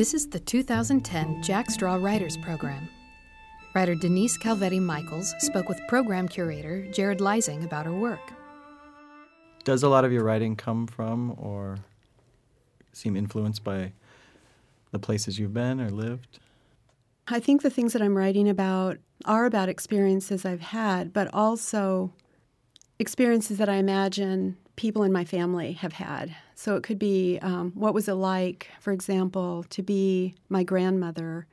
This is the 2010 Jack Straw Writers Program. Writer Denise Calvetti Michaels spoke with program curator Jared Leising about her work. Does a lot of your writing come from or seem influenced by the places you've been or lived? I think the things that I'm writing about are about experiences I've had, but also experiences that I imagine people in my family have had. So it could be um, what was it like, for example, to be my grandmother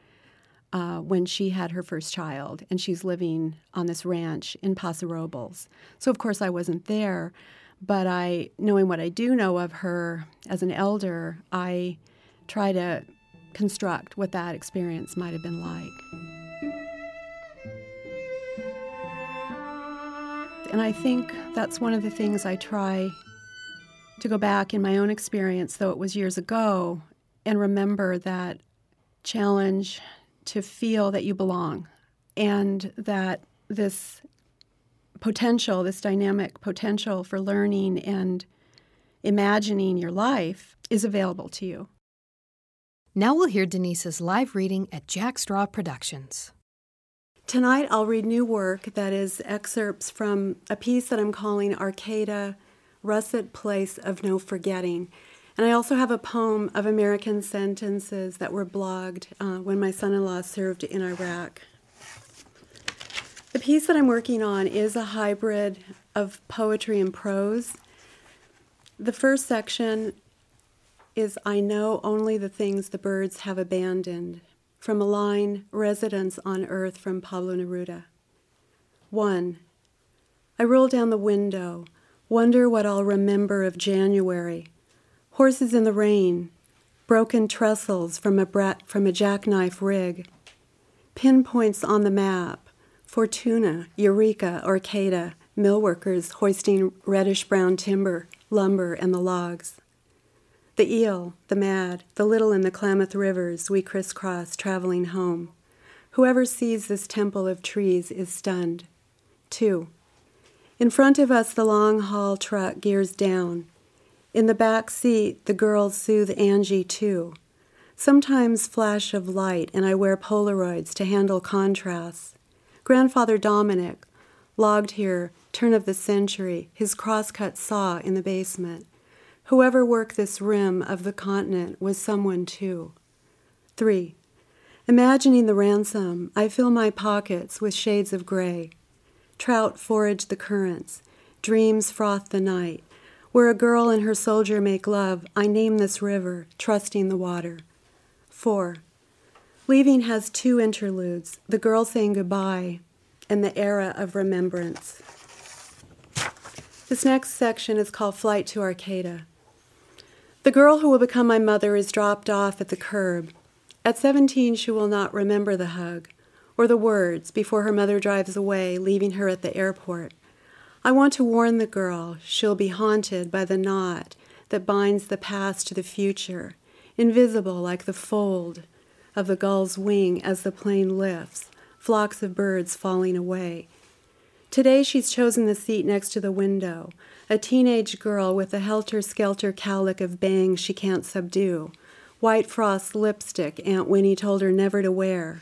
uh, when she had her first child and she's living on this ranch in Paso Robles. So, of course, I wasn't there, but I, knowing what I do know of her as an elder, I try to construct what that experience might have been like. And I think that's one of the things I try to go back in my own experience, though it was years ago, and remember that challenge to feel that you belong and that this potential, this dynamic potential for learning and imagining your life is available to you. Now we'll hear Denise's live reading at Jack Straw Productions. Tonight I'll read new work that is excerpts from a piece that I'm calling Arcata, Russet Place of No Forgetting. And I also have a poem of American sentences that were blogged uh, when my son in law served in Iraq. The piece that I'm working on is a hybrid of poetry and prose. The first section is I know only the things the birds have abandoned from a line Residence on Earth from Pablo Neruda. 1. I roll down the window, wonder what I'll remember of January. Horses in the rain, broken trestles from a, brat, from a jackknife rig, pinpoints on the map, Fortuna, Eureka, Arcata, millworkers hoisting reddish brown timber, lumber, and the logs. The eel, the mad, the little in the Klamath rivers we crisscross traveling home. Whoever sees this temple of trees is stunned. Two. In front of us, the long haul truck gears down. In the back seat, the girls soothe Angie too. Sometimes flash of light, and I wear Polaroids to handle contrasts. Grandfather Dominic logged here, turn of the century, his crosscut saw in the basement. Whoever worked this rim of the continent was someone too. 3. Imagining the ransom, I fill my pockets with shades of gray. Trout forage the currents, dreams froth the night. Where a girl and her soldier make love, I name this river, trusting the water. 4. Leaving has two interludes the girl saying goodbye and the era of remembrance. This next section is called Flight to Arcata. The girl who will become my mother is dropped off at the curb. At 17, she will not remember the hug or the words before her mother drives away, leaving her at the airport. I want to warn the girl she'll be haunted by the knot that binds the past to the future, invisible like the fold of the gull's wing as the plane lifts, flocks of birds falling away. Today she's chosen the seat next to the window, a teenage girl with a helter skelter cowlick of bangs she can't subdue, white frost lipstick Aunt Winnie told her never to wear.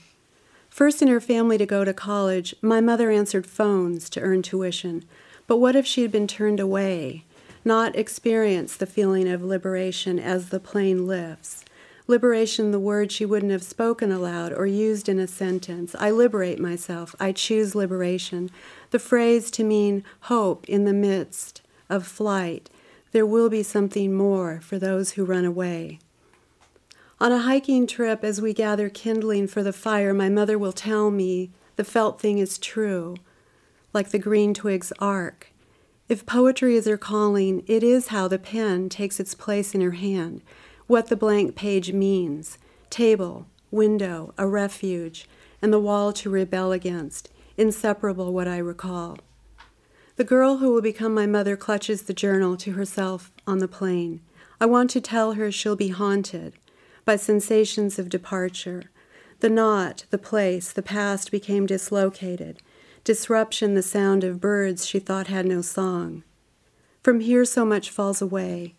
First in her family to go to college, my mother answered phones to earn tuition. But what if she had been turned away, not experienced the feeling of liberation as the plane lifts? Liberation, the word she wouldn't have spoken aloud or used in a sentence. I liberate myself. I choose liberation. The phrase to mean hope in the midst of flight, there will be something more for those who run away. On a hiking trip, as we gather kindling for the fire, my mother will tell me the felt thing is true, like the green twig's arc. If poetry is her calling, it is how the pen takes its place in her hand, what the blank page means table, window, a refuge, and the wall to rebel against, inseparable what I recall. The girl who will become my mother clutches the journal to herself on the plane. I want to tell her she'll be haunted by sensations of departure. The knot, the place, the past became dislocated. Disruption, the sound of birds she thought had no song. From here, so much falls away.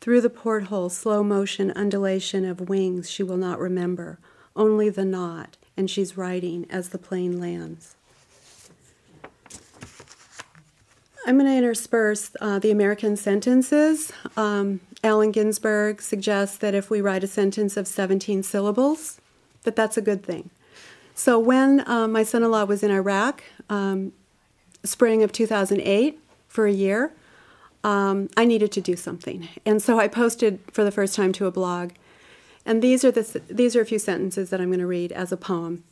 Through the porthole, slow motion undulation of wings she will not remember, only the knot, and she's writing as the plane lands. I'm going to intersperse uh, the American sentences. Um, Allen Ginsberg suggests that if we write a sentence of 17 syllables, that that's a good thing. So when uh, my son-in-law was in Iraq, um, spring of 2008, for a year, um, I needed to do something, and so I posted for the first time to a blog. And these are the these are a few sentences that I'm going to read as a poem.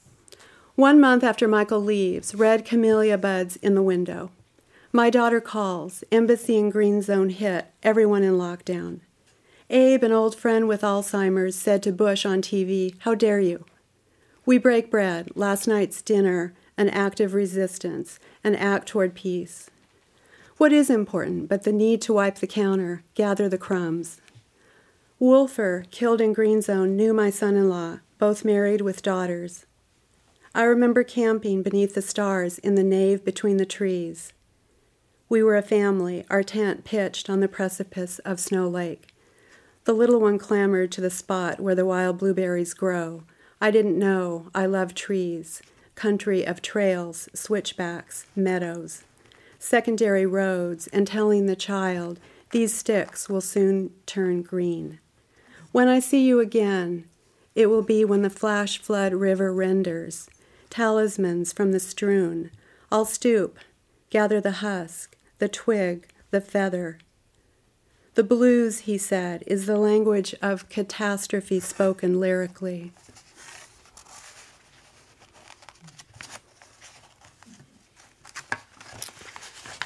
One month after Michael leaves, red camellia buds in the window. My daughter calls, embassy and green zone hit, everyone in lockdown. Abe, an old friend with Alzheimer's, said to Bush on TV, How dare you? We break bread, last night's dinner, an act of resistance, an act toward peace. What is important but the need to wipe the counter, gather the crumbs? Wolfer, killed in Green Zone, knew my son in law, both married with daughters. I remember camping beneath the stars in the nave between the trees. We were a family, our tent pitched on the precipice of Snow Lake. The little one clambered to the spot where the wild blueberries grow. I didn't know I love trees, country of trails, switchbacks, meadows, secondary roads, and telling the child, these sticks will soon turn green. When I see you again, it will be when the flash flood river renders, talismans from the strewn. I'll stoop, gather the husk, the twig, the feather. The blues, he said, is the language of catastrophe spoken lyrically.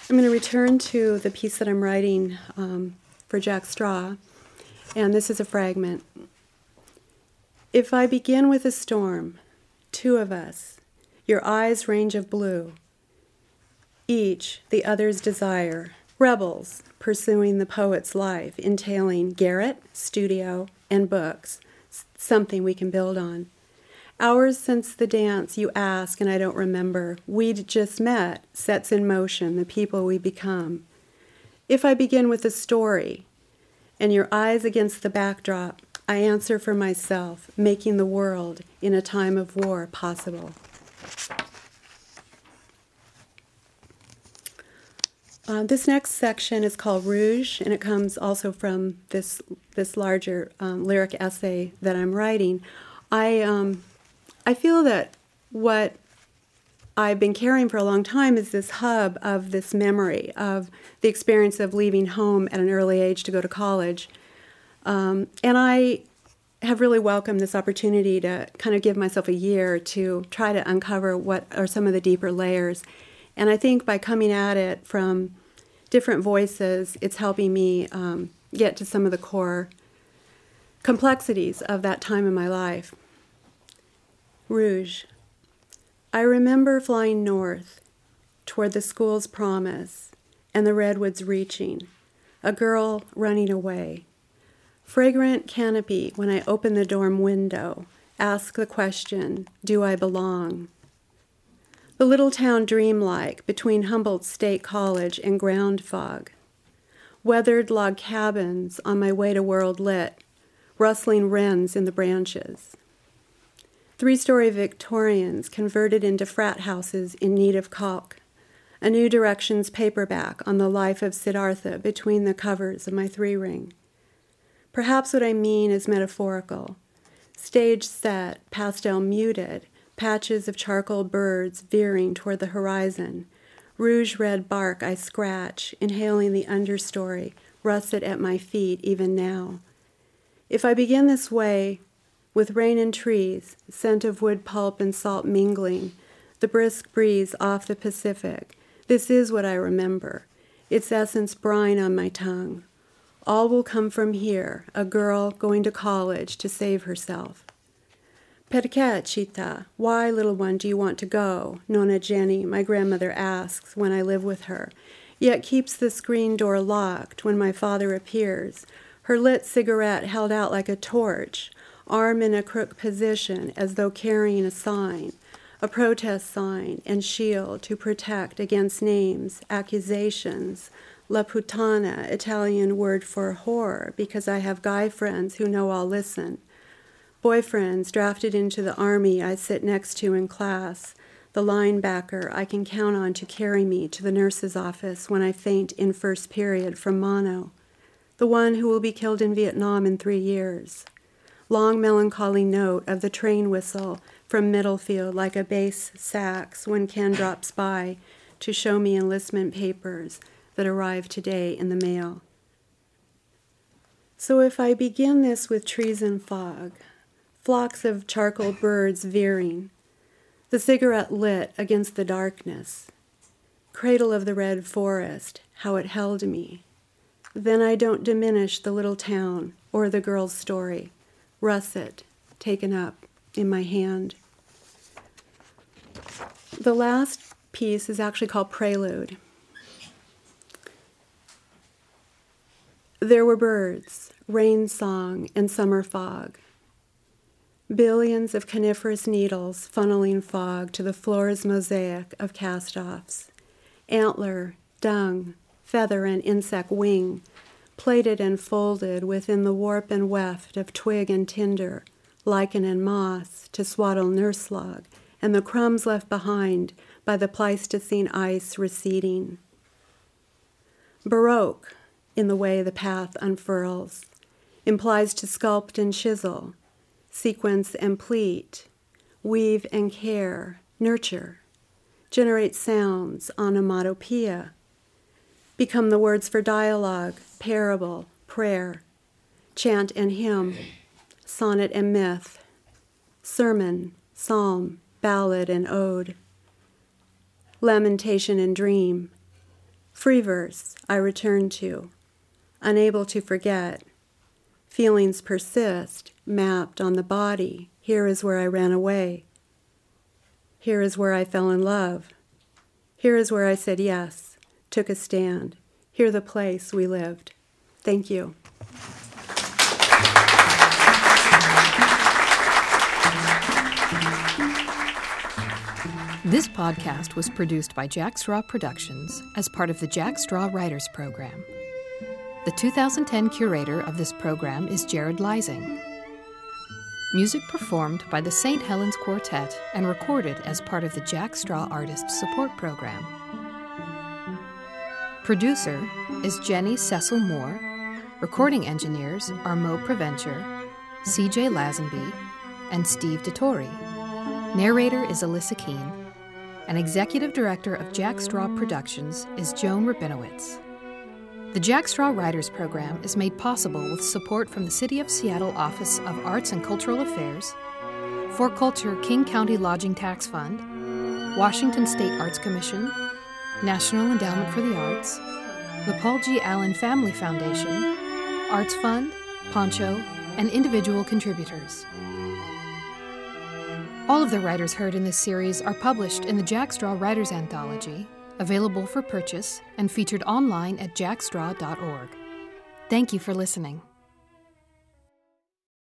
I'm going to return to the piece that I'm writing um, for Jack Straw, and this is a fragment. If I begin with a storm, two of us, your eyes range of blue, each the other's desire, rebels pursuing the poet's life, entailing garret, studio, and books, something we can build on. Hours since the dance, you ask, and I don't remember. We'd just met, sets in motion the people we become. If I begin with a story, and your eyes against the backdrop, I answer for myself, making the world in a time of war possible. Uh, this next section is called Rouge, and it comes also from this this larger um, lyric essay that I'm writing. I um, I feel that what I've been carrying for a long time is this hub of this memory of the experience of leaving home at an early age to go to college, um, and I have really welcomed this opportunity to kind of give myself a year to try to uncover what are some of the deeper layers. And I think by coming at it from different voices, it's helping me um, get to some of the core complexities of that time in my life. Rouge. I remember flying north toward the school's promise and the redwoods reaching, a girl running away. Fragrant canopy when I open the dorm window, ask the question, Do I belong? The little town dreamlike between Humboldt State College and ground fog. Weathered log cabins on my way to World Lit, rustling wrens in the branches. Three story Victorians converted into frat houses in need of caulk. A New Directions paperback on the life of Siddhartha between the covers of my three ring. Perhaps what I mean is metaphorical. Stage set, pastel muted, patches of charcoal birds veering toward the horizon. Rouge red bark I scratch, inhaling the understory, russet at my feet even now. If I begin this way, with rain and trees, scent of wood pulp and salt mingling, the brisk breeze off the Pacific, this is what I remember, its essence brine on my tongue. All will come from here, a girl going to college to save herself. Perché, Chita? Why, little one, do you want to go? Nonna Jenny, my grandmother asks when I live with her, yet keeps the screen door locked when my father appears, her lit cigarette held out like a torch, arm in a crook position as though carrying a sign, a protest sign and shield to protect against names, accusations, La puttana, Italian word for whore, because I have guy friends who know I'll listen. Boyfriends drafted into the army I sit next to in class. The linebacker I can count on to carry me to the nurse's office when I faint in first period from mono. The one who will be killed in Vietnam in three years. Long melancholy note of the train whistle from Middlefield like a bass sax when Ken drops by to show me enlistment papers that arrived today in the mail. So if I begin this with trees and fog, flocks of charcoal birds veering, the cigarette lit against the darkness, cradle of the red forest, how it held me, then I don't diminish the little town or the girl's story, russet taken up in my hand. The last piece is actually called Prelude. There were birds, rain song, and summer fog. Billions of coniferous needles funneling fog to the floor's mosaic of cast offs. Antler, dung, feather, and insect wing, plaited and folded within the warp and weft of twig and tinder, lichen and moss to swaddle nurse log, and the crumbs left behind by the Pleistocene ice receding. Baroque, in the way the path unfurls, implies to sculpt and chisel, sequence and pleat, weave and care, nurture, generate sounds, onomatopoeia, become the words for dialogue, parable, prayer, chant and hymn, sonnet and myth, sermon, psalm, ballad and ode, lamentation and dream, free verse I return to, unable to forget. Feelings persist, mapped on the body. Here is where I ran away. Here is where I fell in love. Here is where I said yes, took a stand. Here the place we lived. Thank you. This podcast was produced by Jack Straw Productions as part of the Jack Straw Writers Program. The 2010 curator of this program is Jared Leising. Music performed by the St. Helens Quartet and recorded as part of the Jack Straw Artist Support Program. Producer is Jenny Cecil Moore. Recording engineers are Moe Provencher, CJ Lazenby, and Steve DeTore. Narrator is Alyssa Keene. And executive director of Jack Straw Productions is Joan Rabinowitz. The Jack Straw Writers Program is made possible with support from the City of Seattle Office of Arts and Cultural Affairs, 4Culture King County Lodging Tax Fund, Washington State Arts Commission, National Endowment for the Arts, the Paul G. Allen Family Foundation, Arts Fund, Poncho, and individual contributors. All of the writers heard in this series are published in the Jack Straw Writers Anthology, available for purchase and featured online at jackstraw.org. Thank you for listening.